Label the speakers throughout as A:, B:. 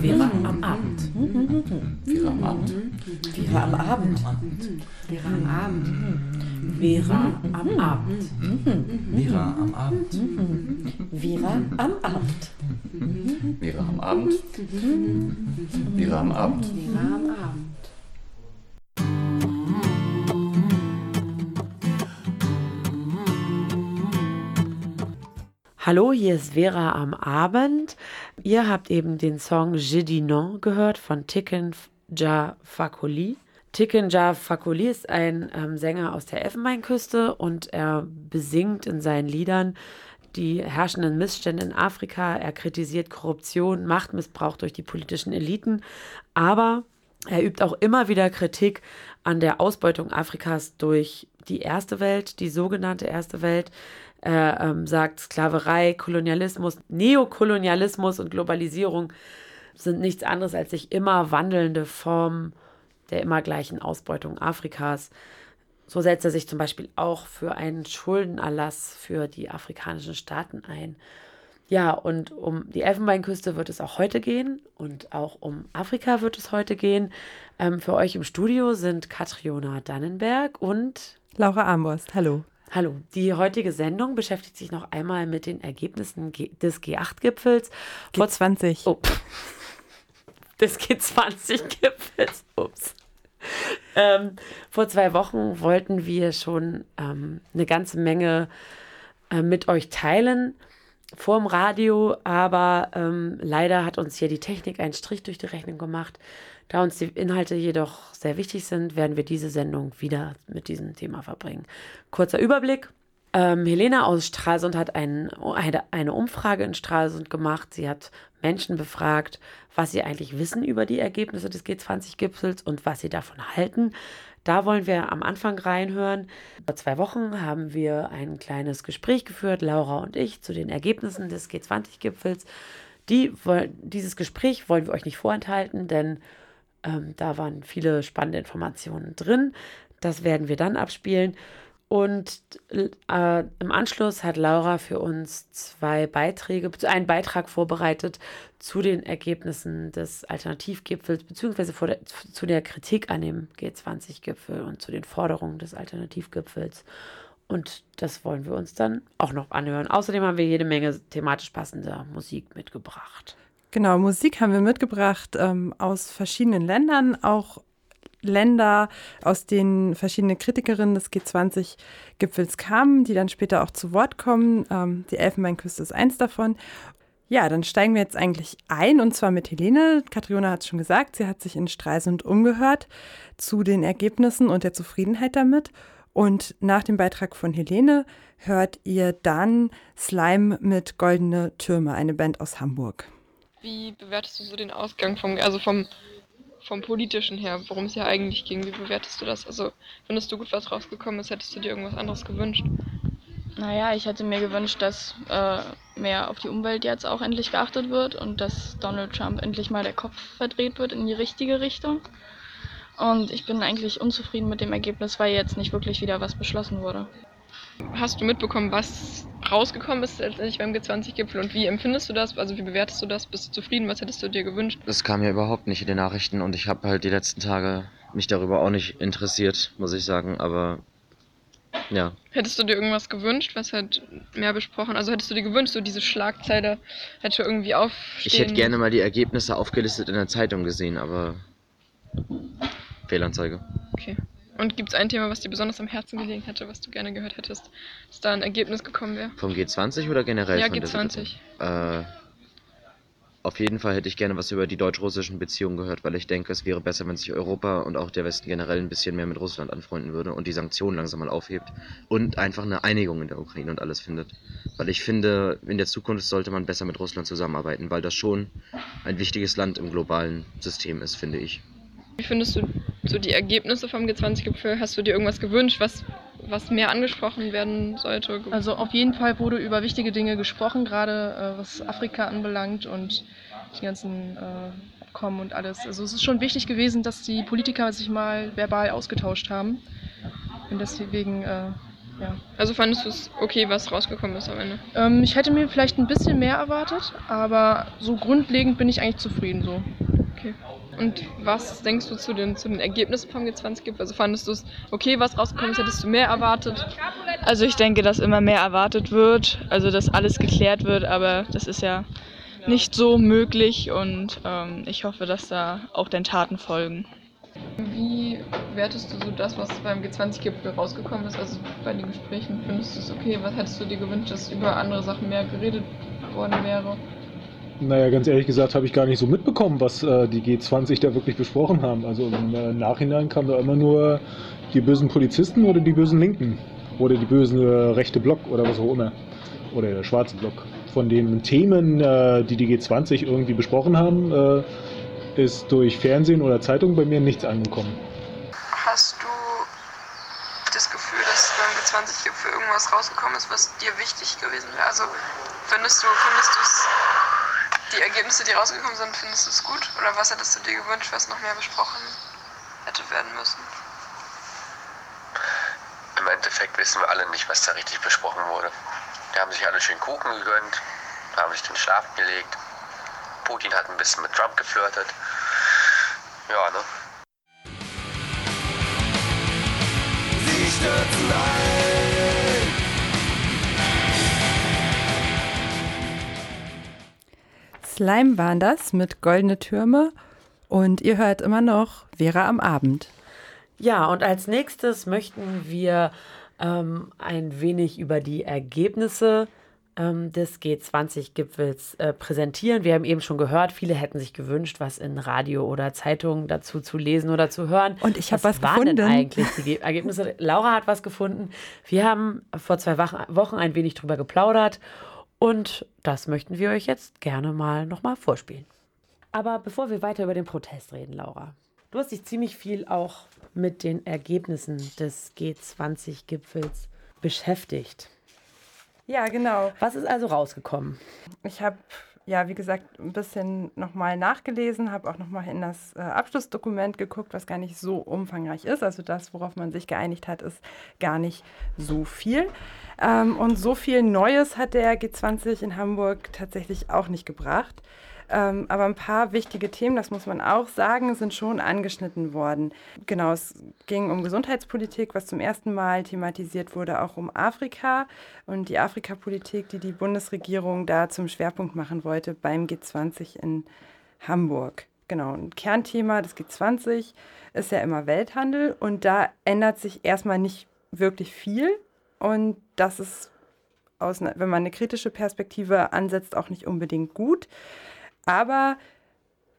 A: Vera am Abend.
B: Vera am Abend.
A: Vera am Abend. Vera am Abend. Vera am Abend.
B: Vera am Abend.
A: Vera am Abend.
B: Vera am Abend. Vera am Abend.
A: Vera am Abend. Hallo, hier ist Vera am Abend. Ihr habt eben den Song Je dis non gehört von Tiken Ja Fakoli. Tiken Ja Fakoli ist ein ähm, Sänger aus der Elfenbeinküste und er besingt in seinen Liedern die herrschenden Missstände in Afrika. Er kritisiert Korruption, Machtmissbrauch durch die politischen Eliten, aber er übt auch immer wieder Kritik an der Ausbeutung Afrikas durch die erste Welt, die sogenannte erste Welt. Er ähm, sagt, Sklaverei, Kolonialismus, Neokolonialismus und Globalisierung sind nichts anderes als sich immer wandelnde Formen der immer gleichen Ausbeutung Afrikas. So setzt er sich zum Beispiel auch für einen Schuldenerlass für die afrikanischen Staaten ein. Ja, und um die Elfenbeinküste wird es auch heute gehen und auch um Afrika wird es heute gehen. Ähm, für euch im Studio sind Katriona Dannenberg und
C: Laura Armborst. Hallo.
A: Hallo, die heutige Sendung beschäftigt sich noch einmal mit den Ergebnissen des G8-Gipfels.
C: G20.
A: Oh, des G20-Gipfels. Ups. Ähm, vor zwei Wochen wollten wir schon ähm, eine ganze Menge äh, mit euch teilen vorm Radio, aber ähm, leider hat uns hier die Technik einen Strich durch die Rechnung gemacht. Da uns die Inhalte jedoch sehr wichtig sind, werden wir diese Sendung wieder mit diesem Thema verbringen. Kurzer Überblick. Ähm, Helena aus Stralsund hat ein, eine, Umfrage in Stralsund gemacht. Sie hat Menschen befragt, was sie eigentlich wissen über die Ergebnisse des G20-Gipfels und was sie davon halten. Da wollen wir am Anfang reinhören. Vor zwei Wochen haben wir ein kleines Gespräch geführt, Laura und ich, zu den Ergebnissen des G20-Gipfels. Die, dieses Gespräch wollen wir euch nicht vorenthalten, denn ähm, da waren viele spannende Informationen drin. Das werden wir dann abspielen. Und äh, im Anschluss hat Laura für uns zwei Beiträge, einen Beitrag vorbereitet zu den Ergebnissen des Alternativgipfels, beziehungsweise der, zu der Kritik an dem G20-Gipfel und zu den Forderungen des Alternativgipfels. Und das wollen wir uns dann auch noch anhören. Außerdem haben wir jede Menge thematisch passender Musik mitgebracht.
C: Genau, Musik haben wir mitgebracht ähm, aus verschiedenen Ländern, auch Länder, aus denen verschiedene Kritikerinnen des G20-Gipfels kamen, die dann später auch zu Wort kommen. Ähm, die Elfenbeinküste ist eins davon. Ja, dann steigen wir jetzt eigentlich ein und zwar mit Helene. Katriona hat es schon gesagt, sie hat sich in Stralsund umgehört zu den Ergebnissen und der Zufriedenheit damit. Und nach dem Beitrag von Helene hört ihr dann Slime mit Goldene Türme, eine Band aus Hamburg.
D: Wie bewertest du so den Ausgang vom, also vom, vom politischen her, worum es ja eigentlich ging? Wie bewertest du das? Also findest du gut, was rausgekommen ist? Hättest du dir irgendwas anderes gewünscht?
E: Naja, ich hätte mir gewünscht, dass äh, mehr auf die Umwelt jetzt auch endlich geachtet wird und dass Donald Trump endlich mal der Kopf verdreht wird in die richtige Richtung. Und ich bin eigentlich unzufrieden mit dem Ergebnis, weil jetzt nicht wirklich wieder was beschlossen wurde.
D: Hast du mitbekommen, was rausgekommen ist letztendlich beim G20-Gipfel und wie empfindest du das? Also wie bewertest du das? Bist du zufrieden? Was hättest du dir gewünscht?
F: Das kam ja überhaupt nicht in den Nachrichten und ich habe halt die letzten Tage mich darüber auch nicht interessiert, muss ich sagen, aber ja.
D: Hättest du dir irgendwas gewünscht, was halt mehr besprochen? Also hättest du dir gewünscht, so diese Schlagzeile hätte irgendwie aufstehen?
F: Ich hätte gerne mal die Ergebnisse aufgelistet in der Zeitung gesehen, aber Fehlanzeige.
D: Okay. Und gibt es ein Thema, was dir besonders am Herzen gelegen hätte, was du gerne gehört hättest, dass da ein Ergebnis gekommen wäre?
F: Vom G20 oder generell?
D: Ja,
F: von
D: G20.
F: Äh, auf jeden Fall hätte ich gerne was über die deutsch-russischen Beziehungen gehört, weil ich denke, es wäre besser, wenn sich Europa und auch der Westen generell ein bisschen mehr mit Russland anfreunden würde und die Sanktionen langsam mal aufhebt und einfach eine Einigung in der Ukraine und alles findet. Weil ich finde, in der Zukunft sollte man besser mit Russland zusammenarbeiten, weil das schon ein wichtiges Land im globalen System ist, finde ich.
D: Wie findest du so die Ergebnisse vom G20-Gipfel? Hast du dir irgendwas gewünscht, was, was mehr angesprochen werden sollte?
G: Also auf jeden Fall wurde über wichtige Dinge gesprochen, gerade äh, was Afrika anbelangt und die ganzen äh, Abkommen und alles. Also es ist schon wichtig gewesen, dass die Politiker sich mal verbal ausgetauscht haben. Und deswegen äh, Ja.
D: Also fandest du es okay, was rausgekommen ist am Ende?
G: Ähm, ich hätte mir vielleicht ein bisschen mehr erwartet, aber so grundlegend bin ich eigentlich zufrieden so.
D: Und was denkst du zu den, zu den Ergebnissen vom G20-Gipfel? Also fandest du es okay, was rausgekommen ist? Hättest du mehr erwartet?
E: Also ich denke, dass immer mehr erwartet wird, also dass alles geklärt wird, aber das ist ja nicht so möglich und ähm, ich hoffe, dass da auch den Taten folgen.
D: Wie wertest du so das, was beim G20-Gipfel rausgekommen ist? Also bei den Gesprächen, findest du es okay? Was hättest du dir gewünscht, dass über andere Sachen mehr geredet worden wäre?
H: Naja, ganz ehrlich gesagt habe ich gar nicht so mitbekommen, was äh, die G20 da wirklich besprochen haben. Also im äh, Nachhinein kam da immer nur die bösen Polizisten oder die bösen Linken oder die bösen äh, rechte Block oder was auch immer. Oder der schwarze Block. Von den Themen, äh, die die G20 irgendwie besprochen haben, äh, ist durch Fernsehen oder Zeitung bei mir nichts angekommen.
D: Hast du das Gefühl, dass beim G20-Gipfel irgendwas rausgekommen ist, was dir wichtig gewesen wäre? Also findest du, findest du es, die Ergebnisse, die rausgekommen sind, findest du es gut? Oder was hättest du dir gewünscht, was noch mehr besprochen hätte werden müssen?
I: Im Endeffekt wissen wir alle nicht, was da richtig besprochen wurde. Die haben sich alle schön Kuchen gegönnt, haben sich den Schlaf gelegt. Putin hat ein bisschen mit Trump geflirtet. Ja, ne?
C: Slime waren das mit Goldene Türme und ihr hört immer noch Vera am Abend.
A: Ja, und als nächstes möchten wir ähm, ein wenig über die Ergebnisse ähm, des G20-Gipfels äh, präsentieren. Wir haben eben schon gehört, viele hätten sich gewünscht, was in Radio oder Zeitungen dazu zu lesen oder zu hören.
C: Und ich habe was
A: waren
C: gefunden.
A: denn eigentlich die Ge- Ergebnisse? Laura hat was gefunden. Wir haben vor zwei Wochen- Wochen ein wenig drüber geplaudert und das möchten wir euch jetzt gerne mal nochmal vorspielen. Aber bevor wir weiter über den Protest reden, Laura, du hast dich ziemlich viel auch mit den Ergebnissen des G20-Gipfels beschäftigt.
C: Ja, genau.
A: Was ist also rausgekommen?
C: Ich habe, ja, wie gesagt, ein bisschen nochmal nachgelesen, habe auch nochmal in das äh, Abschlussdokument geguckt, was gar nicht so umfangreich ist. Also das, worauf man sich geeinigt hat, ist gar nicht so viel. Ähm, und so viel Neues hat der G20 in Hamburg tatsächlich auch nicht gebracht. Ähm, aber ein paar wichtige Themen, das muss man auch sagen, sind schon angeschnitten worden. Genau, es ging um Gesundheitspolitik, was zum ersten Mal thematisiert wurde, auch um Afrika und die Afrikapolitik, die die Bundesregierung da zum Schwerpunkt machen wollte beim G20 in Hamburg. Genau, ein Kernthema des G20 ist ja immer Welthandel und da ändert sich erstmal nicht wirklich viel und das ist, aus, einer- wenn man eine kritische Perspektive ansetzt, auch nicht unbedingt gut. Aber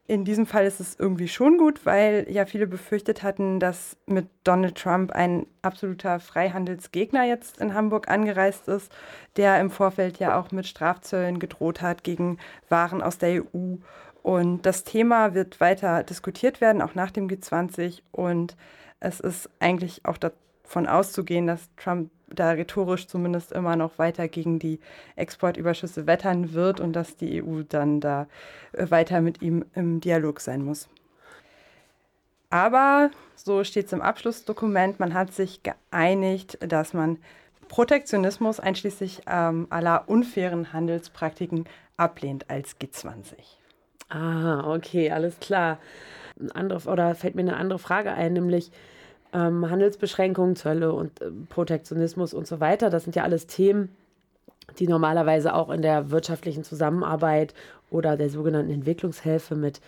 C: in diesem Fall ist es irgendwie schon gut, weil ja viele befürchtet hatten, dass mit Donald Trump ein absoluter Freihandelsgegner jetzt in Hamburg angereist ist, der im Vorfeld ja auch mit Strafzöllen gedroht hat gegen Waren aus der EU. Und das Thema wird weiter diskutiert werden, auch nach dem G20. Und es ist eigentlich auch davon auszugehen, dass Trump da rhetorisch zumindest immer noch weiter gegen die Exportüberschüsse wettern wird und dass die EU dann da äh, weiter mit ihm im Dialog sein muss. Aber, so steht es im Abschlussdokument, man hat sich geeinigt, dass man Protektionismus einschließlich ähm, aller unfairen Handelspraktiken ablehnt als G20.
A: Ah, okay, alles klar. Andere, oder fällt mir eine andere Frage ein, nämlich ähm, Handelsbeschränkungen, Zölle und äh, Protektionismus und so weiter. Das sind ja alles Themen, die normalerweise auch in der wirtschaftlichen Zusammenarbeit oder der sogenannten Entwicklungshilfe mit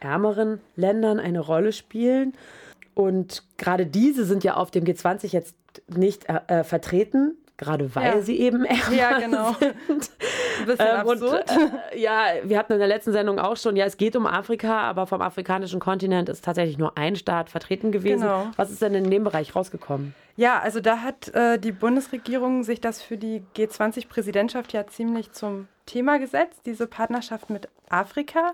A: ärmeren Ländern eine Rolle spielen. Und gerade diese sind ja auf dem G20 jetzt nicht äh, äh, vertreten, gerade weil
C: Ja.
A: sie eben ärmer
C: Ja, genau.
A: sind.
C: Ein bisschen
A: Ähm, und,
C: absurd.
A: äh, ja, wir hatten in der letzten Sendung auch schon, ja, es geht um Afrika, aber vom afrikanischen Kontinent ist tatsächlich nur ein Staat vertreten gewesen.
C: Genau.
A: Was ist denn in dem Bereich rausgekommen?
C: Ja, also da hat äh, die Bundesregierung sich das für die G20-Präsidentschaft ja ziemlich zum Thema gesetzt, diese Partnerschaft mit Afrika.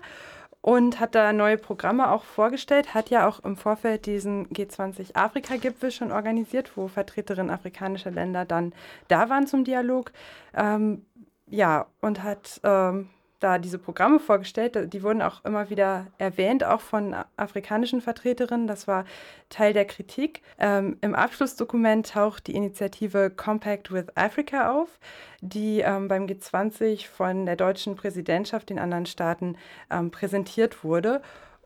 C: Und hat da neue Programme auch vorgestellt, hat ja auch im Vorfeld diesen G20-Afrika-Gipfel schon organisiert, wo Vertreterinnen afrikanischer Länder dann da waren zum Dialog. Ähm, ja, und hat ähm, da diese Programme vorgestellt. Die wurden auch immer wieder erwähnt, auch von afrikanischen Vertreterinnen. Das war Teil der Kritik. Ähm, Im Abschlussdokument taucht die Initiative Compact with Africa auf, die ähm, beim G20 von der deutschen Präsidentschaft den anderen Staaten ähm, präsentiert wurde.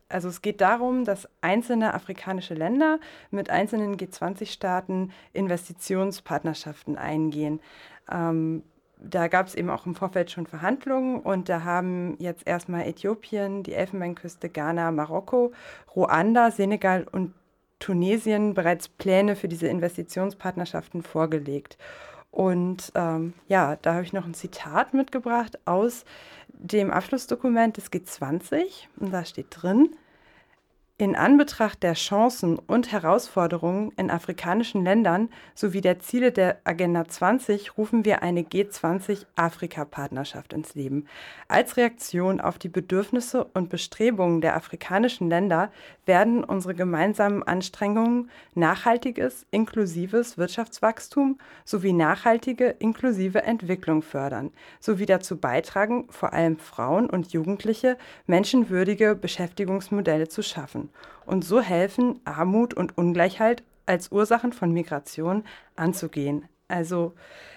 C: Also es geht darum, dass einzelne afrikanische Länder mit einzelnen G20-Staaten Investitionspartnerschaften eingehen. Ähm, da gab es eben auch im Vorfeld schon Verhandlungen und da haben jetzt erstmal Äthiopien, die Elfenbeinküste, Ghana, Marokko, Ruanda, Senegal und Tunesien bereits Pläne für diese Investitionspartnerschaften vorgelegt. Und ähm, ja, da habe ich noch ein Zitat mitgebracht aus dem Abschlussdokument des G20. Und da steht drin, in Anbetracht der Chancen und Herausforderungen in afrikanischen Ländern sowie der Ziele der Agenda 20 rufen wir eine G20-Afrika-Partnerschaft ins Leben. Als Reaktion auf die Bedürfnisse und Bestrebungen der afrikanischen Länder werden unsere gemeinsamen Anstrengungen nachhaltiges, inklusives Wirtschaftswachstum sowie nachhaltige, inklusive Entwicklung fördern, sowie dazu beitragen, vor allem Frauen und Jugendliche menschenwürdige Beschäftigungsmodelle zu schaffen und so helfen, Armut und Ungleichheit als Ursachen von Migration anzugehen. Also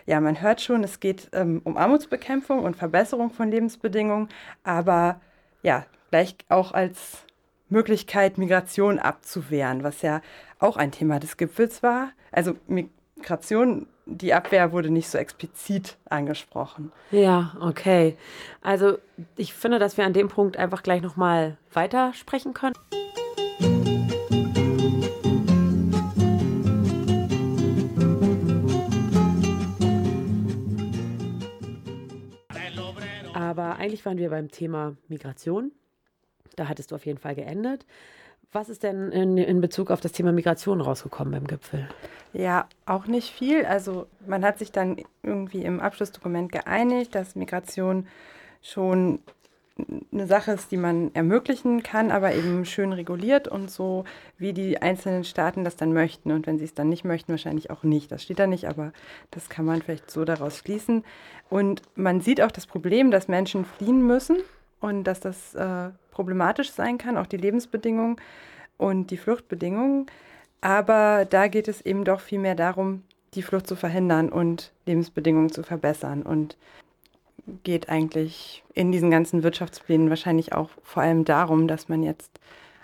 C: ja, man hört schon, es geht ähm, um Armutsbekämpfung und Verbesserung von Lebensbedingungen, aber ja, gleich auch als Möglichkeit, Migration abzuwehren, was ja auch ein Thema des Gipfels war. Also Migration, die Abwehr wurde nicht so explizit angesprochen.
A: Ja, okay. Also ich finde, dass wir an dem Punkt einfach gleich nochmal weitersprechen können. Eigentlich waren wir beim Thema Migration. Da hattest du auf jeden Fall geendet. Was ist denn in, in, Bezug auf das Thema Migration rausgekommen beim Gipfel?
C: Ja, auch nicht viel. Also man hat sich dann irgendwie im Abschlussdokument geeinigt, dass Migration schon eine Sache ist, die man ermöglichen kann, aber eben schön reguliert und so, wie die einzelnen Staaten das dann möchten. Und wenn sie es dann nicht möchten, wahrscheinlich auch nicht. Das steht da nicht, aber das kann man vielleicht so daraus schließen. Und man sieht auch das Problem, dass Menschen fliehen müssen und dass das äh, problematisch sein kann, auch die Lebensbedingungen und die Fluchtbedingungen. Aber da geht es eben doch viel mehr darum, die Flucht zu verhindern und Lebensbedingungen zu verbessern. Und geht eigentlich in diesen ganzen Wirtschaftsplänen wahrscheinlich auch vor allem darum, dass man jetzt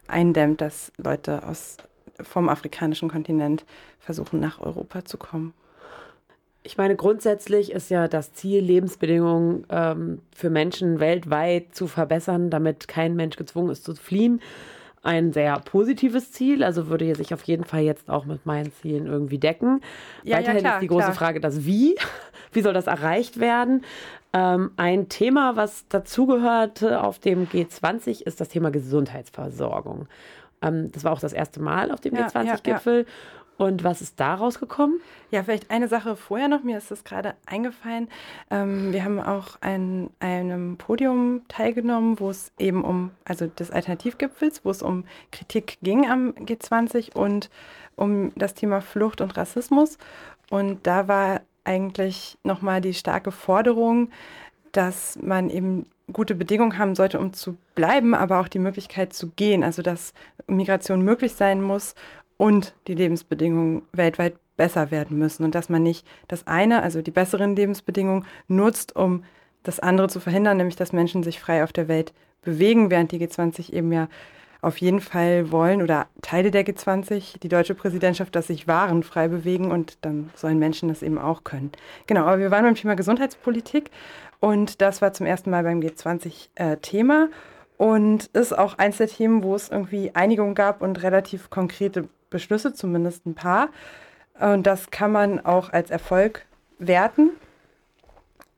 C: eindämmt, dass Leute aus, vom afrikanischen Kontinent versuchen, nach Europa zu kommen.
A: Ich meine, grundsätzlich ist ja das Ziel, Lebensbedingungen ähm, für Menschen weltweit zu verbessern, damit kein Mensch gezwungen ist zu fliehen. Ein sehr positives Ziel, also würde sich auf jeden Fall jetzt auch mit meinen Zielen irgendwie decken. Ja, Weiterhin ja, klar, ist die große klar. Frage, das Wie. Wie soll das erreicht werden? Ähm, ein Thema, was dazugehörte auf dem G20, ist das Thema Gesundheitsversorgung. Ähm, das war auch das erste Mal auf dem ja, G20-Gipfel. Ja, und was ist da rausgekommen?
C: Ja, vielleicht eine Sache vorher noch, mir ist das gerade eingefallen. Ähm, wir haben auch an einem Podium teilgenommen, wo es eben um, also des Alternativgipfels, wo es um Kritik ging am G20 und um das Thema Flucht und Rassismus. Und da war eigentlich nochmal die starke Forderung, dass man eben gute Bedingungen haben sollte, um zu bleiben, aber auch die Möglichkeit zu gehen. Also dass Migration möglich sein muss und die Lebensbedingungen weltweit besser werden müssen und dass man nicht das eine, also die besseren Lebensbedingungen, nutzt, um das andere zu verhindern, nämlich dass Menschen sich frei auf der Welt bewegen, während die G20 eben ja auf jeden Fall wollen oder Teile der G20, die deutsche Präsidentschaft, dass sich Waren frei bewegen und dann sollen Menschen das eben auch können. Genau, aber wir waren beim Thema Gesundheitspolitik und das war zum ersten Mal beim G20 äh, Thema und ist auch eins der Themen, wo es irgendwie Einigung gab und relativ konkrete Beschlüsse, zumindest ein paar. Und das kann man auch als Erfolg werten.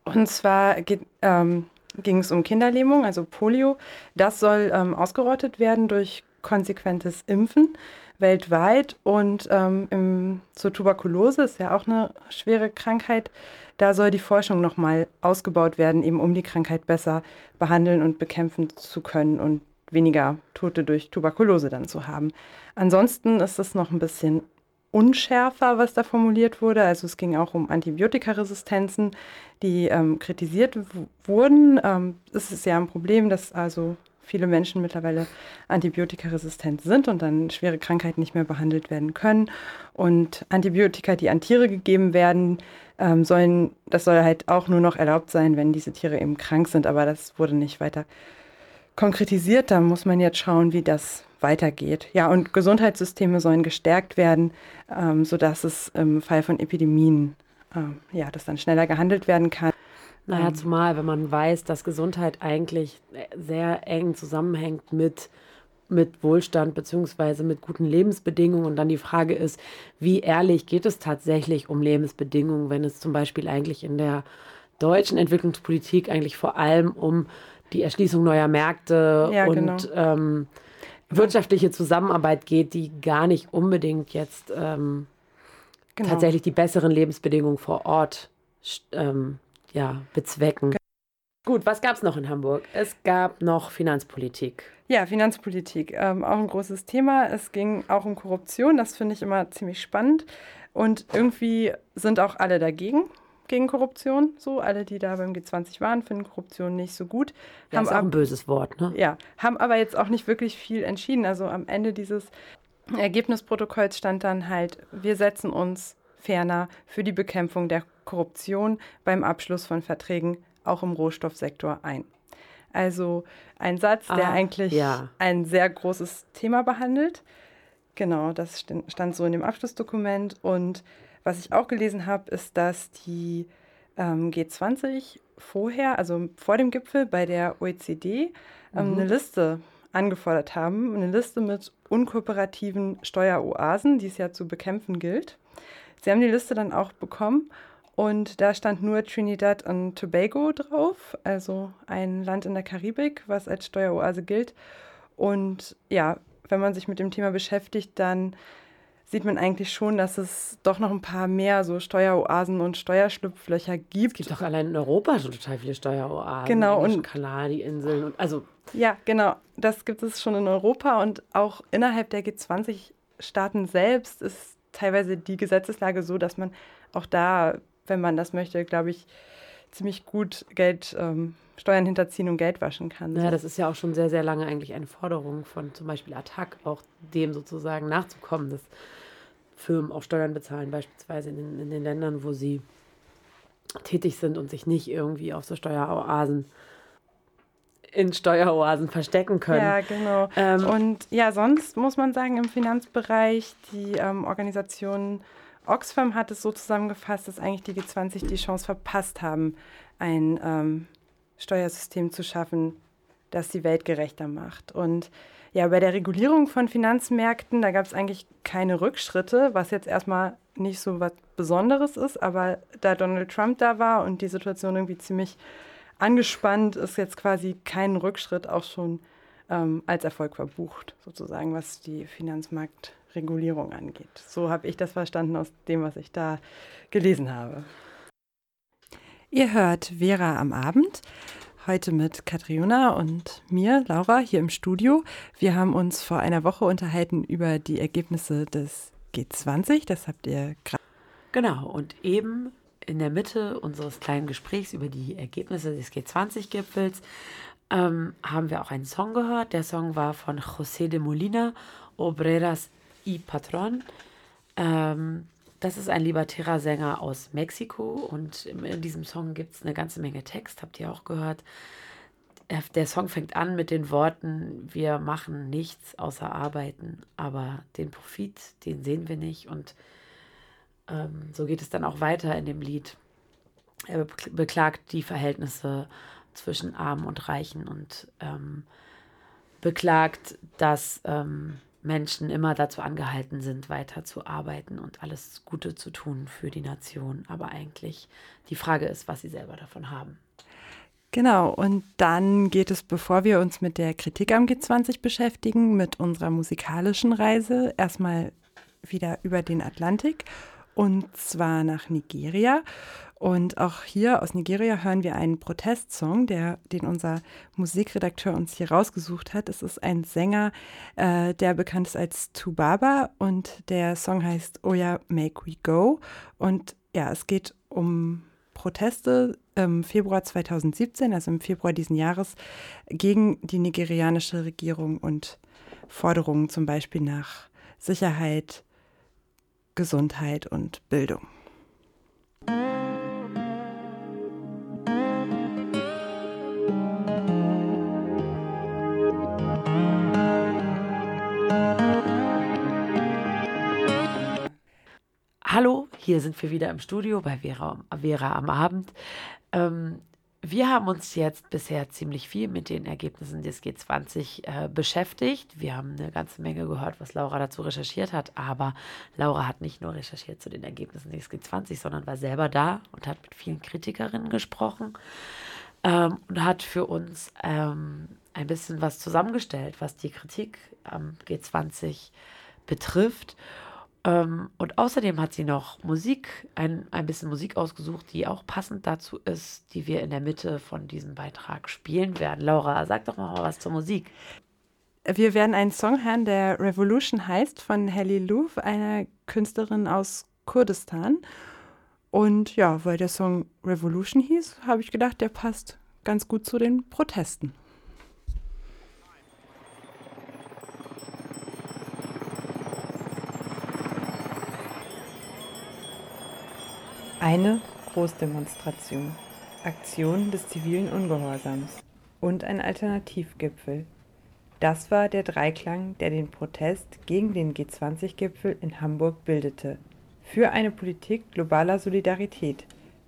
C: Und zwar geht, ähm, ging es um Kinderlähmung, also Polio. Das soll ähm, ausgerottet werden durch konsequentes Impfen weltweit. Und ähm, im, zur Tuberkulose ist ja auch eine schwere Krankheit. Da soll die Forschung nochmal ausgebaut werden, eben um die Krankheit besser behandeln und bekämpfen zu können und weniger Tote durch Tuberkulose dann zu haben. Ansonsten ist es noch ein bisschen unschärfer, was da formuliert wurde. Also es ging auch um Antibiotikaresistenzen, die ähm, kritisiert wurden. Ähm, es ist ja ein Problem, dass also viele Menschen mittlerweile antibiotikaresistent sind und dann schwere Krankheiten nicht mehr behandelt werden können. Und Antibiotika, die an Tiere gegeben werden, ähm, sollen, das soll halt auch nur noch erlaubt sein, wenn diese Tiere eben krank sind. Aber das wurde nicht weiter konkretisiert. Da muss man jetzt schauen, wie das weitergeht. Ja, und Gesundheitssysteme sollen gestärkt werden, ähm, sodass es im Fall von Epidemien, ähm, ja, dass dann schneller gehandelt werden kann.
A: Naja, ähm. zumal, wenn man weiß, dass Gesundheit eigentlich sehr eng zusammenhängt mit, mit Wohlstand beziehungsweise mit guten Lebensbedingungen. Und dann die Frage ist, wie ehrlich geht es tatsächlich um Lebensbedingungen, wenn es zum Beispiel eigentlich in der deutschen Entwicklungspolitik eigentlich vor allem um die Erschließung neuer Märkte ja, und genau. ähm, wirtschaftliche Zusammenarbeit geht, die gar nicht unbedingt jetzt ähm, genau. tatsächlich die besseren Lebensbedingungen vor Ort ähm, ja, bezwecken. Gut, was gab es noch in Hamburg? Es gab noch Finanzpolitik.
C: Ja, Finanzpolitik, ähm, auch ein großes Thema. Es ging auch um Korruption, das finde ich immer ziemlich spannend. Und irgendwie sind auch alle dagegen, gegen Korruption. So, alle, die da beim G20 waren, finden Korruption nicht so gut.
A: Ja, haben ist auch ein böses Wort, ne?
C: Ja, haben aber jetzt auch nicht wirklich viel entschieden. Also am Ende dieses Ergebnisprotokolls stand dann halt, wir setzen uns ferner für die Bekämpfung der Korruption beim Abschluss von Verträgen auch im Rohstoffsektor ein. Also ein Satz, der ah, eigentlich ja. ein sehr großes Thema behandelt. Genau, das stand so in dem Abschlussdokument. Und was ich auch gelesen habe, ist, dass die ähm, G20 vorher, also vor dem Gipfel bei der OECD, ähm, mhm. eine Liste angefordert haben, eine Liste mit unkooperativen Steueroasen, die es ja zu bekämpfen gilt. Sie haben die Liste dann auch bekommen und da stand nur Trinidad und Tobago drauf, also ein Land in der Karibik, was als Steueroase gilt. Und ja, wenn man sich mit dem Thema beschäftigt, dann sieht man eigentlich schon, dass es doch noch ein paar mehr so Steueroasen und Steuerschlupflöcher gibt.
A: Es gibt doch allein in Europa schon total viele Steueroasen.
C: Genau.
A: Und Kanari-Inseln und also.
C: Ja, genau. Das gibt es schon in Europa und auch innerhalb der G20-Staaten selbst ist teilweise die Gesetzeslage so, dass man auch da, wenn man das möchte, glaube ich, ziemlich gut Geld, ähm, Steuern hinterziehen und Geld waschen kann.
A: Ja, das ist ja auch schon sehr, sehr lange eigentlich eine Forderung von zum Beispiel Attac, auch dem sozusagen nachzukommen, dass Firmen auch Steuern bezahlen, beispielsweise in den, in den Ländern, wo sie tätig sind und sich nicht irgendwie auf so Steueroasen in Steueroasen verstecken können.
C: Ja, genau. Ähm, und ja, sonst muss man sagen, im Finanzbereich, die ähm, Organisation Oxfam hat es so zusammengefasst, dass eigentlich die G20 die Chance verpasst haben, ein ähm, Steuersystem zu schaffen, das die Welt gerechter macht. Und ja, bei der Regulierung von Finanzmärkten, da gab es eigentlich keine Rückschritte, was jetzt erstmal nicht so was Besonderes ist, aber da Donald Trump da war und die Situation irgendwie ziemlich angespannt, ist jetzt quasi kein Rückschritt auch schon ähm, als Erfolg verbucht, sozusagen, was die Finanzmarktregulierung angeht. So habe ich das verstanden aus dem, was ich da gelesen habe. Ihr hört Vera am Abend. Heute mit Katriona und mir, Laura, hier im Studio. Wir haben uns vor einer Woche unterhalten über die Ergebnisse des G20. Das habt ihr gerade.
A: Genau, und eben in der Mitte unseres kleinen Gesprächs über die Ergebnisse des G20-Gipfels ähm, haben wir auch einen Song gehört. Der Song war von José de Molina, Obreras y Patron. Ähm, das ist ein libertärer Sänger aus Mexiko und in diesem Song gibt es eine ganze Menge Text, habt ihr auch gehört. Der Song fängt an mit den Worten, wir machen nichts außer arbeiten, aber den Profit, den sehen wir nicht und ähm, so geht es dann auch weiter in dem Lied. Er beklagt die Verhältnisse zwischen Armen und Reichen und ähm, beklagt, dass ähm, Menschen immer dazu angehalten sind, weiter zu arbeiten und alles Gute zu tun für die Nation. Aber eigentlich die Frage ist, was sie selber davon haben.
C: Genau, und dann geht es, bevor wir uns mit der Kritik am G20 beschäftigen, mit unserer musikalischen Reise erstmal wieder über den Atlantik und zwar nach Nigeria. Und auch hier aus Nigeria hören wir einen Protestsong, der, den unser Musikredakteur uns hier rausgesucht hat. Es ist ein Sänger, äh, der bekannt ist als Tubaba und der Song heißt Oya Make We Go. Und ja, es geht um Proteste im Februar 2017, also im Februar diesen Jahres, gegen die nigerianische Regierung und Forderungen zum Beispiel nach Sicherheit, Gesundheit und Bildung.
A: Hallo, hier sind wir wieder im Studio bei Vera, Vera am Abend. Ähm, wir haben uns jetzt bisher ziemlich viel mit den Ergebnissen des G20 äh, beschäftigt. Wir haben eine ganze Menge gehört, was Laura dazu recherchiert hat. Aber Laura hat nicht nur recherchiert zu den Ergebnissen des G20, sondern war selber da und hat mit vielen Kritikerinnen gesprochen ähm, und hat für uns ähm, ein bisschen was zusammengestellt, was die Kritik am G20 betrifft. Ähm, und außerdem hat sie noch Musik, ein, ein bisschen Musik ausgesucht, die auch passend dazu ist, die wir in der Mitte von diesem Beitrag spielen werden. Laura, sag doch mal was zur Musik.
C: Wir werden einen Song hören, der Revolution heißt, von Helly Louf, einer Künstlerin aus Kurdistan. Und ja, weil der Song Revolution hieß, habe ich gedacht, der passt ganz gut zu den Protesten. Eine Großdemonstration, Aktion des zivilen Ungehorsams und ein Alternativgipfel. Das war der Dreiklang, der den Protest gegen den G20-Gipfel in Hamburg bildete. Für eine Politik globaler Solidarität,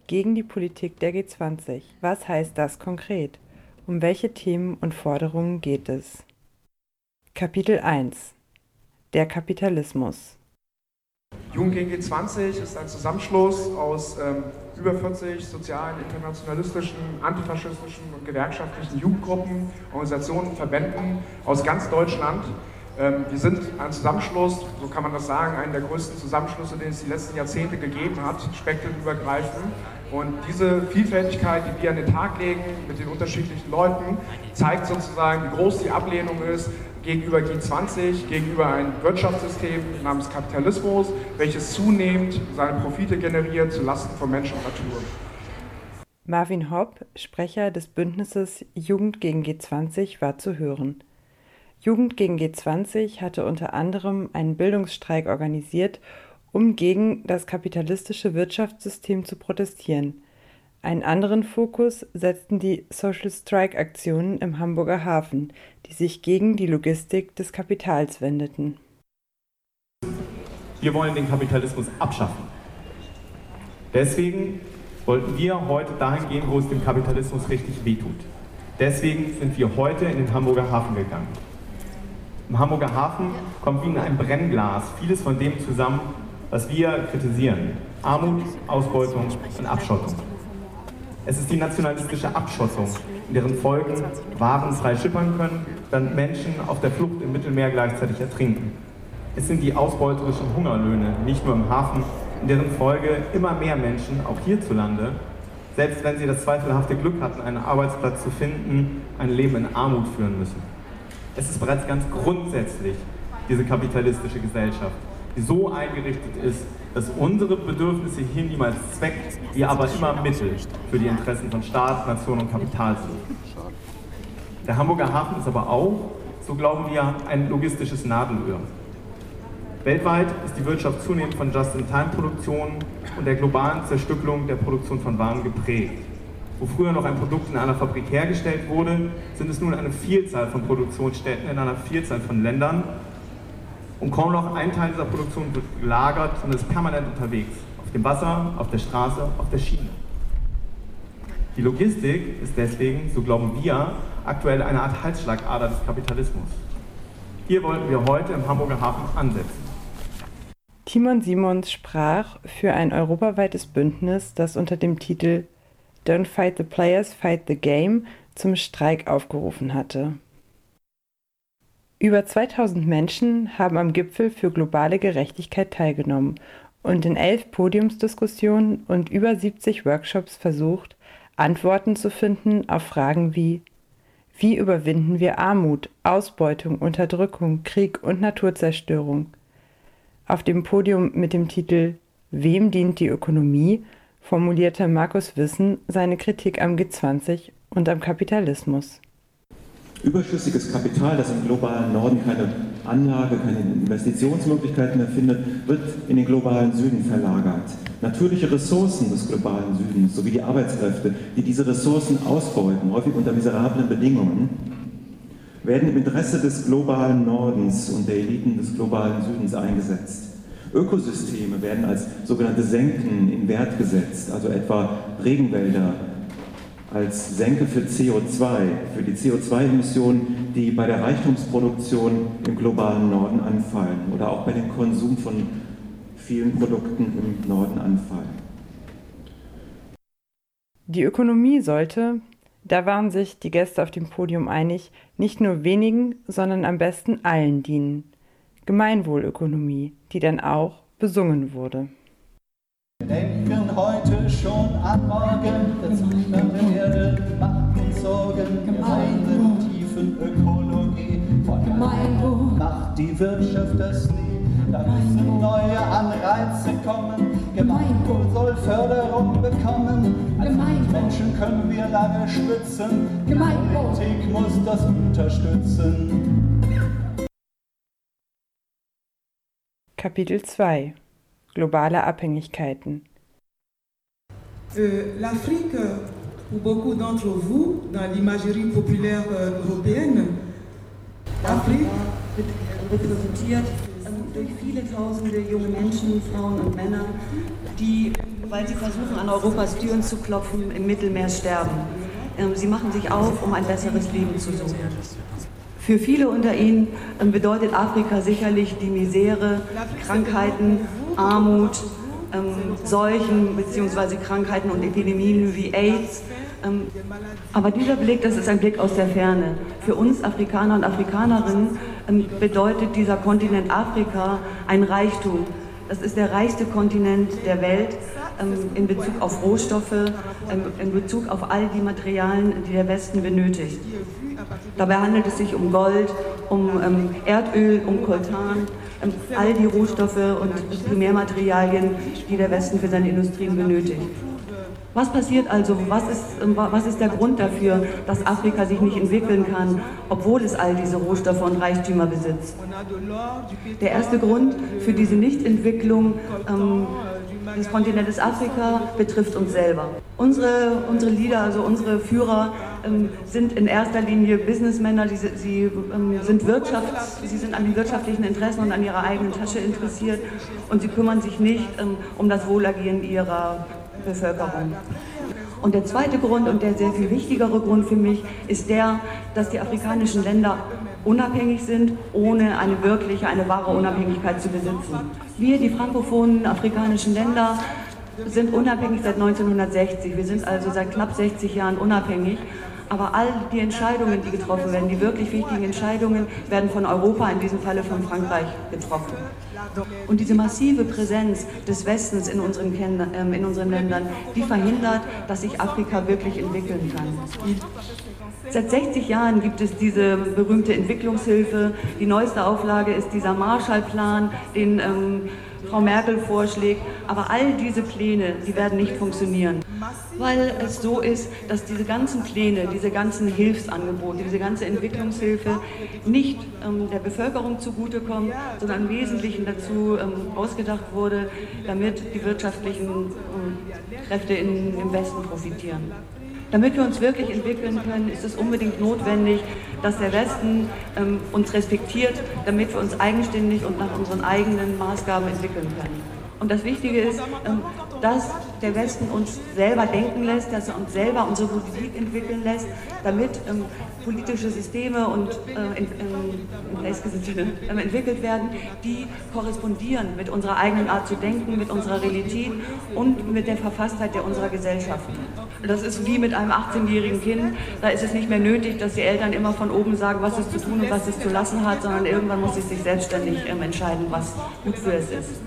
C: gegen die Politik der G20. Was heißt das konkret? Um welche Themen und Forderungen geht es? Kapitel 1 Der Kapitalismus
J: Jugend gegen G20 ist ein Zusammenschluss aus ähm, über 40 sozialen, internationalistischen, antifaschistischen und gewerkschaftlichen Jugendgruppen, Organisationen, Verbänden aus ganz Deutschland. Ähm, wir sind ein Zusammenschluss, so kann man das sagen, einer der größten Zusammenschlüsse, den es die letzten Jahrzehnte gegeben hat, spektrenübergreifend. Und diese Vielfältigkeit, die wir an den Tag legen mit den unterschiedlichen Leuten, zeigt sozusagen, wie groß die Ablehnung ist gegenüber G20, gegenüber einem Wirtschaftssystem namens Kapitalismus, welches zunehmend seine Profite generiert zulasten von Mensch und Natur.
C: Marvin Hopp, Sprecher des Bündnisses Jugend gegen G20, war zu hören. Jugend gegen G20 hatte unter anderem einen Bildungsstreik organisiert, um gegen das kapitalistische Wirtschaftssystem zu protestieren. Einen anderen Fokus setzten die Social Strike Aktionen im Hamburger Hafen, die sich gegen die Logistik des Kapitals wendeten.
K: Wir wollen den Kapitalismus abschaffen. Deswegen wollten wir heute dahin gehen, wo es dem Kapitalismus richtig wehtut. Deswegen sind wir heute in den Hamburger Hafen gegangen. Im Hamburger Hafen kommt wie in ein Brennglas vieles von dem zusammen, was wir kritisieren. Armut, Ausbeutung und Abschottung. Es ist die nationalistische Abschottung, in deren Folgen Waren frei schippern können, während Menschen auf der Flucht im Mittelmeer gleichzeitig ertrinken. Es sind die ausbeuterischen Hungerlöhne, nicht nur im Hafen, in deren Folge immer mehr Menschen, auch hierzulande, selbst wenn sie das zweifelhafte Glück hatten, einen Arbeitsplatz zu finden, ein Leben in Armut führen müssen. Es ist bereits ganz grundsätzlich diese kapitalistische Gesellschaft, die so eingerichtet ist, dass unsere Bedürfnisse hier niemals Zweck, wir aber immer Mittel für die Interessen von Staat, Nation und Kapital sind. Der Hamburger Hafen ist aber auch, so glauben wir, ein logistisches Nadelöhr. Weltweit ist die Wirtschaft zunehmend von Just-in-Time-Produktion und der globalen Zerstückelung der Produktion von Waren geprägt. Wo früher noch ein Produkt in einer Fabrik hergestellt wurde, sind es nun eine Vielzahl von Produktionsstätten in einer Vielzahl von Ländern und kaum noch ein Teil dieser Produktion wird gelagert und ist permanent unterwegs. Auf dem Wasser, auf der Straße, auf der Schiene. Die Logistik ist deswegen, so glauben wir, aktuell eine Art Halsschlagader des Kapitalismus. Hier wollten wir heute im Hamburger Hafen ansetzen.
C: Timon Simons sprach für ein europaweites Bündnis, das unter dem Titel Don't Fight the Players, Fight the Game zum Streik aufgerufen hatte. Über 2000 Menschen haben am Gipfel für globale Gerechtigkeit teilgenommen und in elf Podiumsdiskussionen und über 70 Workshops versucht, Antworten zu finden auf Fragen wie Wie überwinden wir Armut, Ausbeutung, Unterdrückung, Krieg und Naturzerstörung? Auf dem Podium mit dem Titel Wem dient die Ökonomie formulierte Markus Wissen seine Kritik am G20 und am Kapitalismus.
L: Überschüssiges Kapital, das im globalen Norden keine Anlage, keine Investitionsmöglichkeiten mehr findet, wird in den globalen Süden verlagert. Natürliche Ressourcen des globalen Südens sowie die Arbeitskräfte, die diese Ressourcen ausbeuten, häufig unter miserablen Bedingungen, werden im Interesse des globalen Nordens und der Eliten des globalen Südens eingesetzt. Ökosysteme werden als sogenannte Senken in Wert gesetzt, also etwa Regenwälder als Senke für CO2, für die CO2-Emissionen, die bei der Reichtumsproduktion im globalen Norden anfallen oder auch bei dem Konsum von vielen Produkten im Norden anfallen.
C: Die Ökonomie sollte, da waren sich die Gäste auf dem Podium einig, nicht nur wenigen, sondern am besten allen dienen. Gemeinwohlökonomie, die dann auch besungen wurde.
M: Wir denken heute schon an morgen, der Zustand der Erde macht uns Sorgen. Gemeinwohl, tiefen Ökologie, von Gemeinwohl macht die Wirtschaft das nie. Da müssen neue Anreize kommen. Gemeinwohl soll Förderung bekommen. Als Menschen können wir lange stützen. Gemeinwohl. Politik muss das unterstützen.
C: Kapitel 2 globale Abhängigkeiten.
N: Euh, L'Afrique, pour beaucoup d'entre vous, dans l'imagerie populaire euh, européenne, l'Afrique
O: repräsentiert durch viele tausende junge Menschen, Frauen und Männer, die, weil sie versuchen, an Europas Türen zu klopfen, im Mittelmeer sterben. Ähm, sie machen sich auf, um ein besseres Leben zu suchen. Für viele unter ihnen ähm, bedeutet Afrika sicherlich die Misere, Krankheiten, Armut, ähm, Seuchen bzw. Krankheiten und Epidemien wie AIDS. Ähm, aber dieser Blick, das ist ein Blick aus der Ferne. Für uns Afrikaner und Afrikanerinnen ähm, bedeutet dieser Kontinent Afrika ein Reichtum. Das ist der reichste Kontinent der Welt ähm, in Bezug auf Rohstoffe, ähm, in Bezug auf all die Materialien, die der Westen benötigt. Dabei handelt es sich um Gold, um ähm, Erdöl, um Koltan, ähm, all die Rohstoffe und Primärmaterialien, die der Westen für seine Industrien benötigt. Was passiert also? Was ist, ähm, was ist der Grund dafür, dass Afrika sich nicht entwickeln kann, obwohl es all diese Rohstoffe und Reichtümer besitzt? Der erste Grund für diese Nichtentwicklung ähm, des Kontinentes Afrika betrifft uns selber. Unsere, unsere Leader, also unsere Führer, ähm, sind in erster Linie Businessmänner, die, sie ähm, sind Wirtschafts-, sie sind an den wirtschaftlichen Interessen und an ihrer eigenen Tasche interessiert und sie kümmern sich nicht ähm, um das Wohlergehen ihrer Bevölkerung. Und der zweite Grund und der sehr viel wichtigere Grund für mich ist der, dass die afrikanischen Länder unabhängig sind, ohne eine wirkliche, eine wahre Unabhängigkeit zu besitzen. Wir, die frankophonen afrikanischen Länder, sind unabhängig seit 1960. Wir sind also seit knapp 60 Jahren unabhängig. Aber all die Entscheidungen, die getroffen werden, die wirklich wichtigen Entscheidungen, werden von Europa, in diesem Falle von Frankreich, getroffen. Und diese massive Präsenz des Westens in unseren, ähm, in unseren Ländern, die verhindert, dass sich Afrika wirklich entwickeln kann. Seit 60 Jahren gibt es diese berühmte Entwicklungshilfe. Die neueste Auflage ist dieser Marshallplan, den ähm, Frau Merkel vorschlägt. Aber all diese Pläne, die werden nicht funktionieren, weil es so ist, dass diese ganzen Pläne, diese ganzen Hilfsangebote, diese ganze Entwicklungshilfe nicht ähm, der Bevölkerung zugutekommt, sondern im Wesentlichen dazu ähm, ausgedacht wurde, damit die wirtschaftlichen ähm, Kräfte in, im Westen profitieren. Damit wir uns wirklich entwickeln können, ist es unbedingt notwendig, dass der Westen ähm, uns respektiert, damit wir uns eigenständig und nach unseren eigenen Maßgaben entwickeln können. Und das Wichtige ist, ähm, dass der Westen uns selber denken lässt, dass er uns selber unsere Politik entwickeln lässt, damit ähm, politische Systeme und äh, in, in, entwickelt werden, die korrespondieren mit unserer eigenen Art zu denken, mit unserer Realität und mit der Verfasstheit der unserer Gesellschaften. Das ist wie mit einem 18-jährigen Kind, da ist es nicht mehr nötig, dass die Eltern immer von oben sagen, was es zu tun und was es zu lassen hat, sondern irgendwann muss es sich selbstständig ähm, entscheiden, was gut für es ist.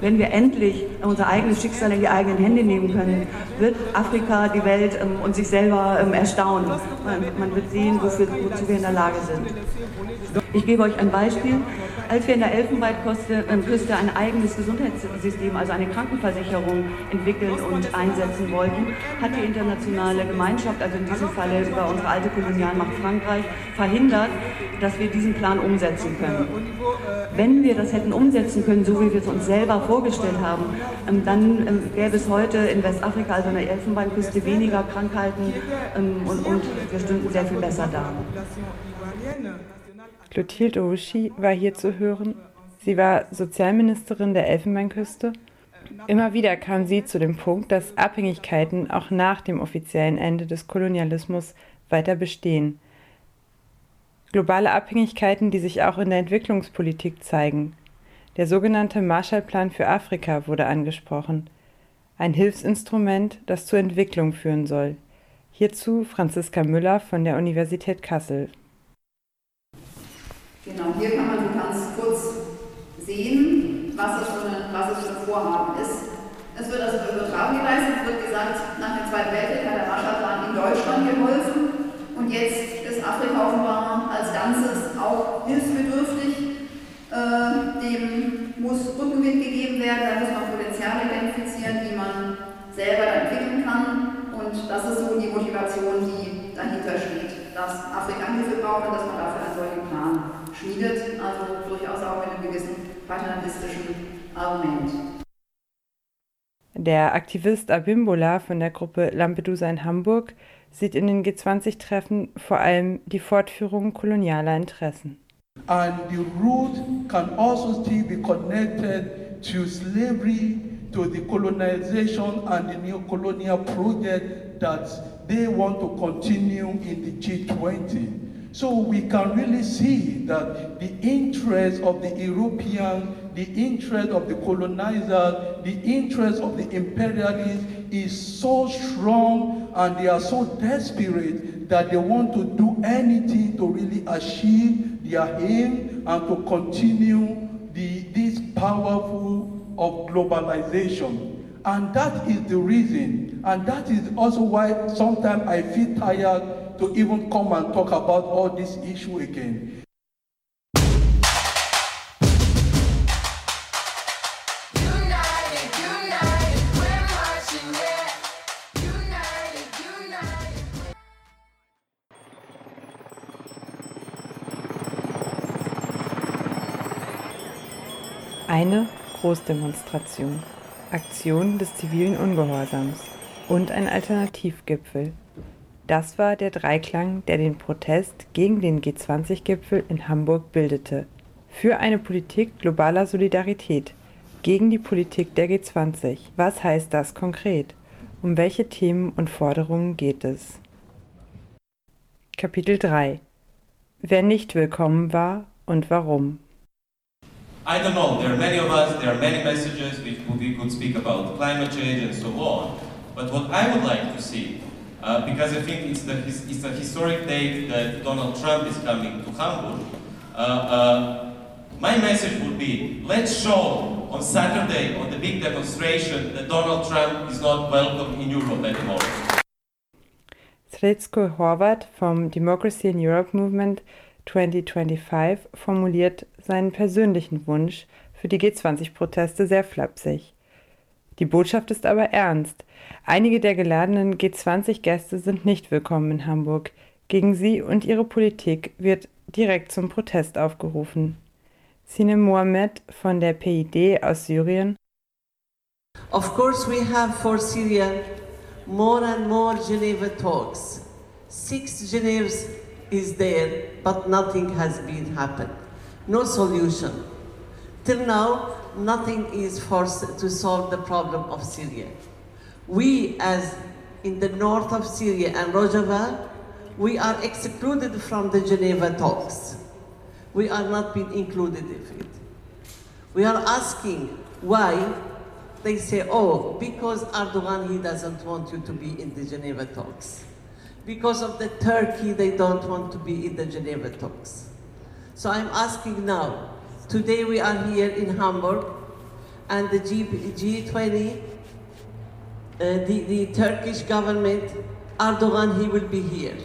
O: Wenn wir endlich unser eigenes Schicksal in die eigenen Hände nehmen können, wird Afrika, die Welt ähm, und sich selber ähm, erstaunen. Man, wird sehen, wozu wir in der Lage sind. Ich gebe euch ein Beispiel. Als wir in der Elfenbeinküste ähm, ein eigenes Gesundheitssystem, also eine Krankenversicherung entwickeln und einsetzen wollten, hat die internationale Gemeinschaft, also in diesem Falle über unsere alte Kolonialmacht Frankreich, verhindert, dass wir diesen Plan umsetzen können. Wenn wir das hätten umsetzen können, so wie wir es uns selber vorgestellt haben, ähm, dann ähm, gäbe es heute in Westafrika, also an der Elfenbeinküste, weniger Krankheiten und, und wir stünden sehr viel besser da.
C: Clotilde Ouchy war hier zu hören. Sie war Sozialministerin der Elfenbeinküste. Immer wieder kam sie zu dem Punkt, dass Abhängigkeiten auch nach dem offiziellen Ende des Kolonialismus weiter bestehen. Globale Abhängigkeiten, die sich auch in der Entwicklungspolitik zeigen. Der sogenannte Marshallplan für Afrika wurde angesprochen. Ein Hilfsinstrument, das zur Entwicklung führen soll. Hierzu Franziska Müller von der Universität Kassel.
P: Genau, hier kann man ganz kurz sehen, was es für, eine, was es für ein Vorhaben ist. Es wird also eine Übertragung geleistet, es wird gesagt, nach dem Zweiten Weltkrieg hat der Marshallplan in Deutschland geholfen und jetzt ist Afrika offenbar als Ganzes auch hilfsbedürftig. Äh, dem muss Rückenwind gegeben werden, da muss man Potenziale identifizieren, die man selber entwickeln kann und das ist so die Motivation, die dahinter steht, dass Afrika Hilfe braucht und dass man dafür einen solchen Plan schmiedet, also durchaus auch mit einem gewissen paternalistischen Argument.
C: Der Aktivist Abimbola von der Gruppe Lampedusa in Hamburg sieht in den G20-Treffen vor allem die Fortführung kolonialer Interessen.
Q: And the root can also still be connected to slavery, to the colonization and the neo-colonial project that they want to continue in the G20. So we can really see that the interest of the European, the interest of the colonizer, the interest of the imperialists is so strong and they are so desperate that they want to do anything to really achieve their aim and to continue the, this powerful of globalization. And that is the reason. And that is also why sometimes I feel tired to even come and talk about all this issue again.
C: Eine Großdemonstration, Aktion des zivilen Ungehorsams. Und ein Alternativgipfel das war der Dreiklang, der den Protest gegen den G20-Gipfel in Hamburg bildete. Für eine Politik globaler Solidarität, gegen die Politik der G20. Was heißt das konkret? Um welche Themen und Forderungen geht es? Kapitel 3 Wer nicht willkommen war und warum.
R: I don't know, there are many of us, there are many messages we could speak about climate change and so on. But what I would like to see Uh, because I think it's, the, it's a historic date that Donald Trump is coming to Hamburg. Uh, uh, my message would be, let's show on Saturday, on the big demonstration, that Donald Trump is not welcome in Europe anymore.
C: Srećko Horvat vom Democracy in Europe Movement 2025 formuliert seinen persönlichen Wunsch für die G20-Proteste sehr flapsig. Die Botschaft ist aber ernst. Einige der geladenen G20-Gäste sind nicht willkommen in Hamburg. Gegen sie und ihre Politik wird direkt zum Protest aufgerufen. Sinem Mohamed von der PID aus Syrien.
S: Of course we have for Syria more and more Geneva talks. Six Geneva is there, but nothing has been happened. No solution. Till now, nothing is forced to solve the problem of Syria. We, as in the north of Syria and Rojava, we are excluded from the Geneva talks. We are not being included in it. We are asking why they say, oh, because Erdogan, he doesn't want you to be in the Geneva talks. Because of the Turkey, they don't want to be in the Geneva talks. So I'm asking now, today we are here in Hamburg, and the G, G20, uh, the, the Turkish government, Erdogan, he will be here.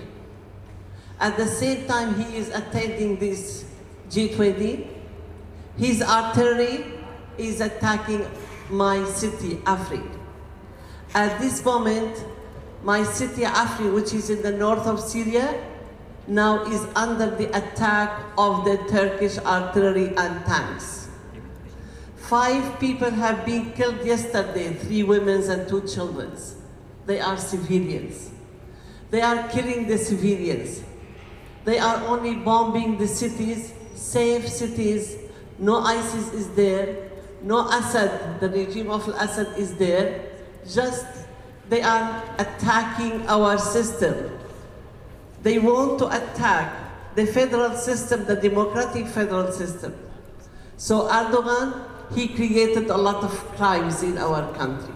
S: At the same time he is attending this G20, his artillery is attacking my city, Afrin. At this moment, my city, Afrin, which is in the north of Syria, now is under the attack of the Turkish artillery and tanks. Five people have been killed yesterday, three women and two children. They are civilians. They are killing the civilians. They are only bombing the cities, safe cities. No ISIS is there. No Assad, the regime of Assad is there. Just they are attacking our system. They want to attack the federal system, the democratic federal system. So Erdogan, he created a lot of crimes in our country.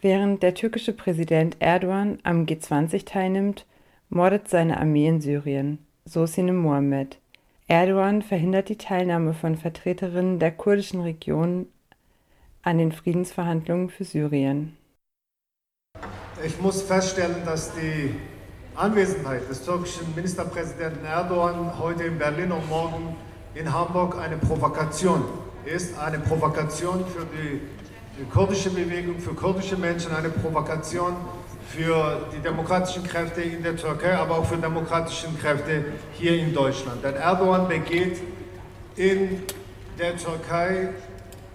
C: Während der türkische Präsident Erdogan am G20 teilnimmt, mordet seine Armee in Syrien, so Sine Mohammed. Erdogan verhindert die Teilnahme von Vertreterinnen der kurdischen Region an den Friedensverhandlungen für Syrien.
T: Ich muss feststellen, dass die Anwesenheit des türkischen Ministerpräsidenten Erdogan heute in Berlin und morgen in Hamburg eine Provokation ist. Eine Provokation für die, die kurdische Bewegung, für kurdische Menschen, eine Provokation für die demokratischen Kräfte in der Türkei, aber auch für demokratische Kräfte hier in Deutschland. Denn Erdogan begeht in der Türkei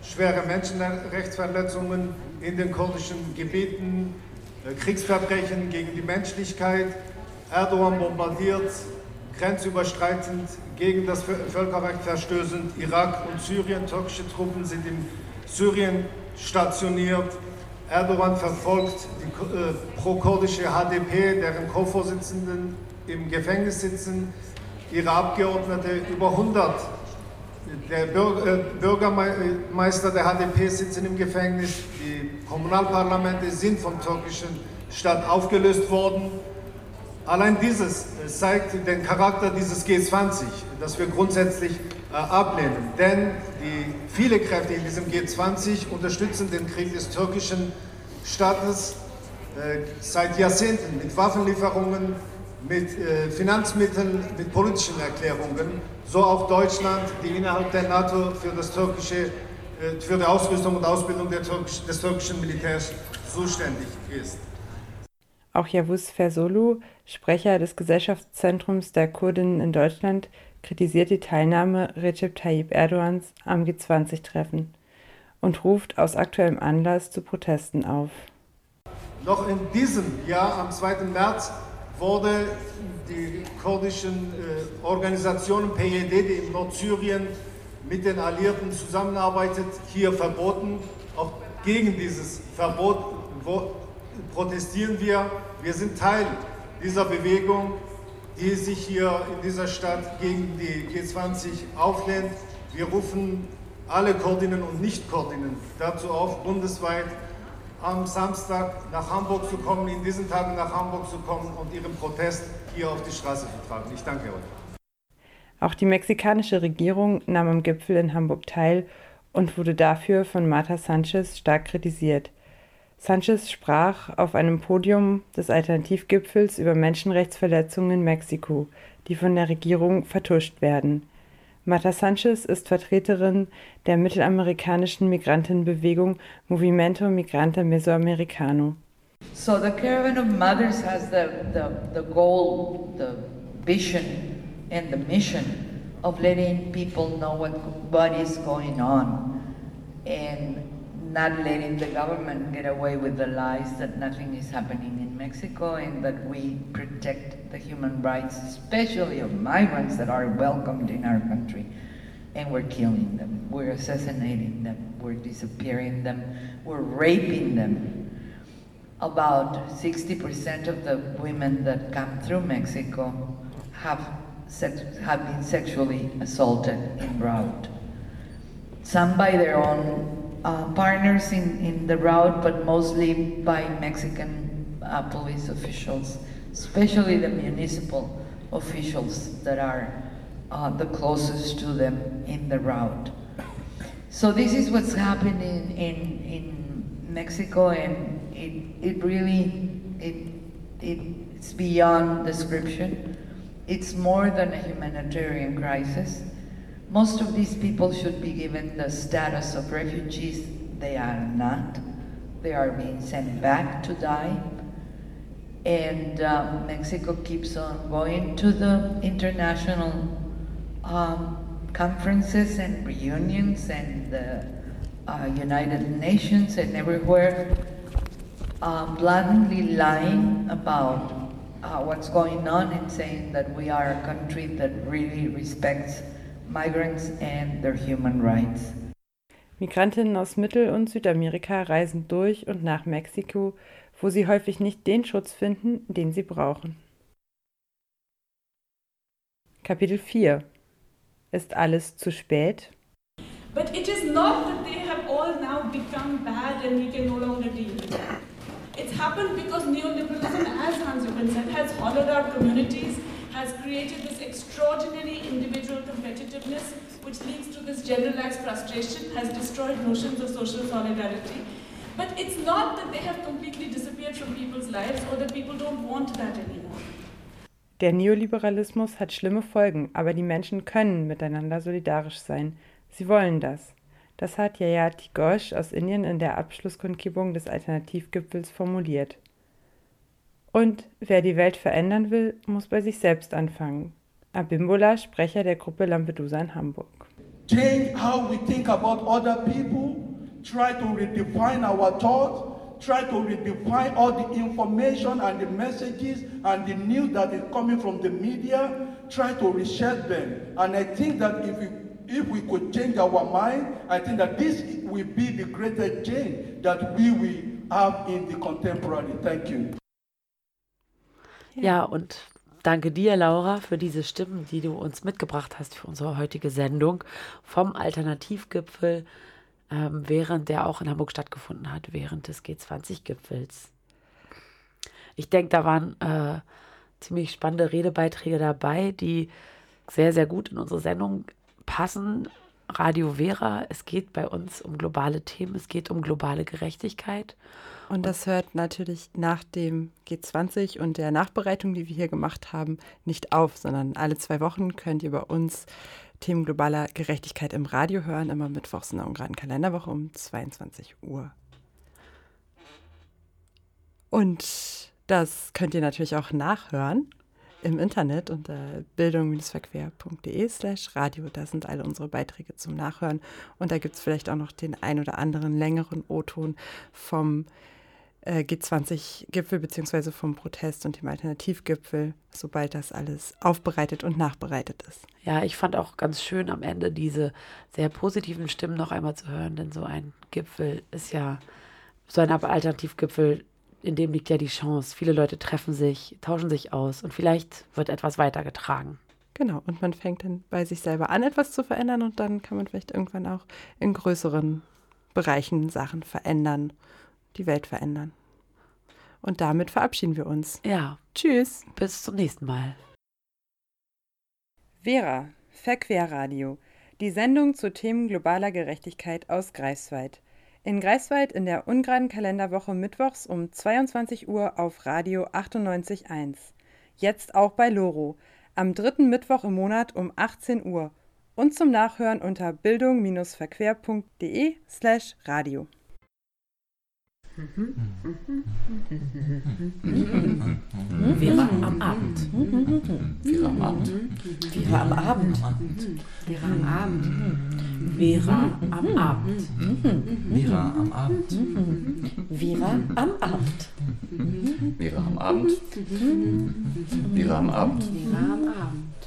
T: schwere Menschenrechtsverletzungen in den kurdischen Gebieten, äh, Kriegsverbrechen gegen die Menschlichkeit. Erdogan bombardiert grenzüberschreitend gegen das Völkerrecht verstößend Irak und Syrien. Türkische Truppen sind in Syrien stationiert. Erdogan verfolgt die äh, pro-kurdische HDP, deren Co-Vorsitzenden im Gefängnis sitzen, ihre Abgeordnete, über 100 der äh, Bürgermeister der HDP sitzen im Gefängnis, die Kommunalparlamente sind vom türkischen Staat aufgelöst worden. Allein dieses äh, zeigt den Charakter dieses G20, das wir grundsätzlich äh, ablehnen. Denn die, viele Kräfte in diesem G20 unterstützen den Krieg des türkischen Staates äh, seit Jahrzehnten mit Waffenlieferungen, mit Finanzmitteln, mit politischen Erklärungen. So auch Deutschland, die innerhalb der NATO für, das türkische, für die Ausrüstung und Ausbildung des türkischen Militärs zuständig ist.
C: Auch Yavuz Fersolu, Sprecher des Gesellschaftszentrums der Kurdinnen in Deutschland, kritisiert die Teilnahme Recep Tayyip Erdogans am G20-Treffen und ruft aus aktuellem Anlass zu Protesten auf.
T: Noch in diesem Jahr, am 2. März, wurde die kurdischen äh, Organisationen PYD, die in Nordsyrien mit den Alliierten zusammenarbeitet, hier verboten. Auch gegen dieses Verbot protestieren wir. Wir sind Teil dieser Bewegung die sich hier in dieser Stadt gegen die G20 auflehnt. Wir rufen alle Kurdinnen und Nicht-Kurdinnen dazu auf, bundesweit am Samstag nach Hamburg zu kommen, in diesen Tagen nach Hamburg zu kommen und ihren Protest hier auf die Straße zu tragen. Ich danke euch.
C: Auch die mexikanische Regierung nahm am Gipfel in Hamburg teil und wurde dafür von Marta Sanchez stark kritisiert. Sanchez sprach auf einem Podium des Alternativgipfels über Menschenrechtsverletzungen in Mexiko, die von der Regierung vertuscht werden. Marta Sanchez ist Vertreterin der mittelamerikanischen Migrantenbewegung Movimiento Migrante Mesoamericano.
U: So the Caravan of Mothers has the, the, the goal, the vision and the mission of letting people know what, what is going on. And not letting the government get away with the lies that nothing is happening in Mexico and that we protect the human rights, especially of migrants that are welcomed in our country. And we're killing them, we're assassinating them, we're disappearing them, we're raping them. About 60% of the women that come through Mexico have, sex, have been sexually assaulted en route. Some by their own uh, partners in, in the route, but mostly by Mexican uh, police officials, especially the municipal officials that are uh, the closest to them in the route. So this is what's happening in, in Mexico, and it, it really it, it's beyond description. It's more than a humanitarian crisis. Most of these people should be given the status of refugees. They are not. They are being sent back to die. And um, Mexico keeps on going to the international um, conferences and reunions and the uh, United Nations and everywhere, uh, blatantly lying about uh, what's going on and saying that we are a country that really respects migrants and their human rights.
C: Migrantinnen aus Mittel- und Südamerika reisen durch und nach Mexiko, wo sie häufig nicht den Schutz finden, den sie brauchen. Kapitel 4 Ist alles zu spät?
V: But it is not that they have all now become bad and we can no longer deal with them. It's happened because neoliberalism, as Hans Jochen said, has hollowed out communities, has created this extraordinary individual competitiveness, which leads to this generalized frustration, has destroyed notions of social solidarity. But it's not that they have completely disappeared from people's lives or that people don't want that anymore.
C: Der Neoliberalismus hat schlimme Folgen, aber die Menschen können miteinander solidarisch sein. Sie wollen das. Das hat Yayati Ghosh aus Indien in der Abschlusskundgebung des Alternativgipfels formuliert. Und wer die Welt verändern will, muss bei sich selbst anfangen. Abimbola, Sprecher der Gruppe Lampedusa in Hamburg.
Q: Change how we think about other people, try to redefine our thoughts, try to redefine all the information and the messages and the news that is coming from the media, try to reshape them. And I think that if we if we could change our mind, I think that this will be the greatest change that we will have in the contemporary. Thank you.
A: Ja, und danke dir, Laura, für diese Stimmen, die du uns mitgebracht hast für unsere heutige Sendung vom Alternativgipfel, ähm, während der auch in Hamburg stattgefunden hat, während des G20-Gipfels. Ich denke, da waren äh, ziemlich spannende Redebeiträge dabei, die sehr, sehr gut in unsere Sendung passen. Radio Vera, es geht bei uns um globale Themen, es geht um globale Gerechtigkeit.
C: Und das hört natürlich nach dem G20 und der Nachbereitung, die wir hier gemacht haben, nicht auf, sondern alle zwei Wochen könnt ihr bei uns Themen globaler Gerechtigkeit im Radio hören, immer mittwochs in der ungeraden Kalenderwoche um 22 Uhr. Und das könnt ihr natürlich auch nachhören im Internet unter bildung-verquer.de slash radio. Da sind alle unsere Beiträge zum Nachhören. Und da gibt es vielleicht auch noch den ein oder anderen längeren O-Ton vom äh, G20-Gipfel beziehungsweise vom Protest und dem Alternativgipfel, sobald das alles aufbereitet und nachbereitet ist.
A: Ja, ich fand auch ganz schön am Ende diese sehr positiven Stimmen noch einmal zu hören, denn so ein Gipfel ist ja, so ein Alternativgipfel in dem liegt ja die Chance. Viele Leute treffen sich, tauschen sich aus und vielleicht wird etwas weitergetragen.
C: Genau, und man fängt dann bei sich selber an, etwas zu verändern und dann kann man vielleicht irgendwann auch in größeren Bereichen Sachen verändern, die Welt verändern. Und damit verabschieden wir uns.
A: Ja.
C: Tschüss.
A: Bis zum nächsten Mal.
C: Vera, Verquerradio, die Sendung zu Themen globaler Gerechtigkeit aus Greifswald. In Greifswald in der ungeraden Kalenderwoche mittwochs um 22 Uhr auf Radio 98.1. Jetzt auch bei Loro. Am dritten Mittwoch im Monat um 18 Uhr. Und zum Nachhören unter bildung-verquer.de slash radio.
A: Vera am Abend.
W: Vera am Abend.
A: Vera am Abend. Vera am Abend. Vera am Abend.
W: Vera am Abend.
A: Vera am Abend.
W: Vera am Abend. Vera am Abend.
A: Vera am Abend.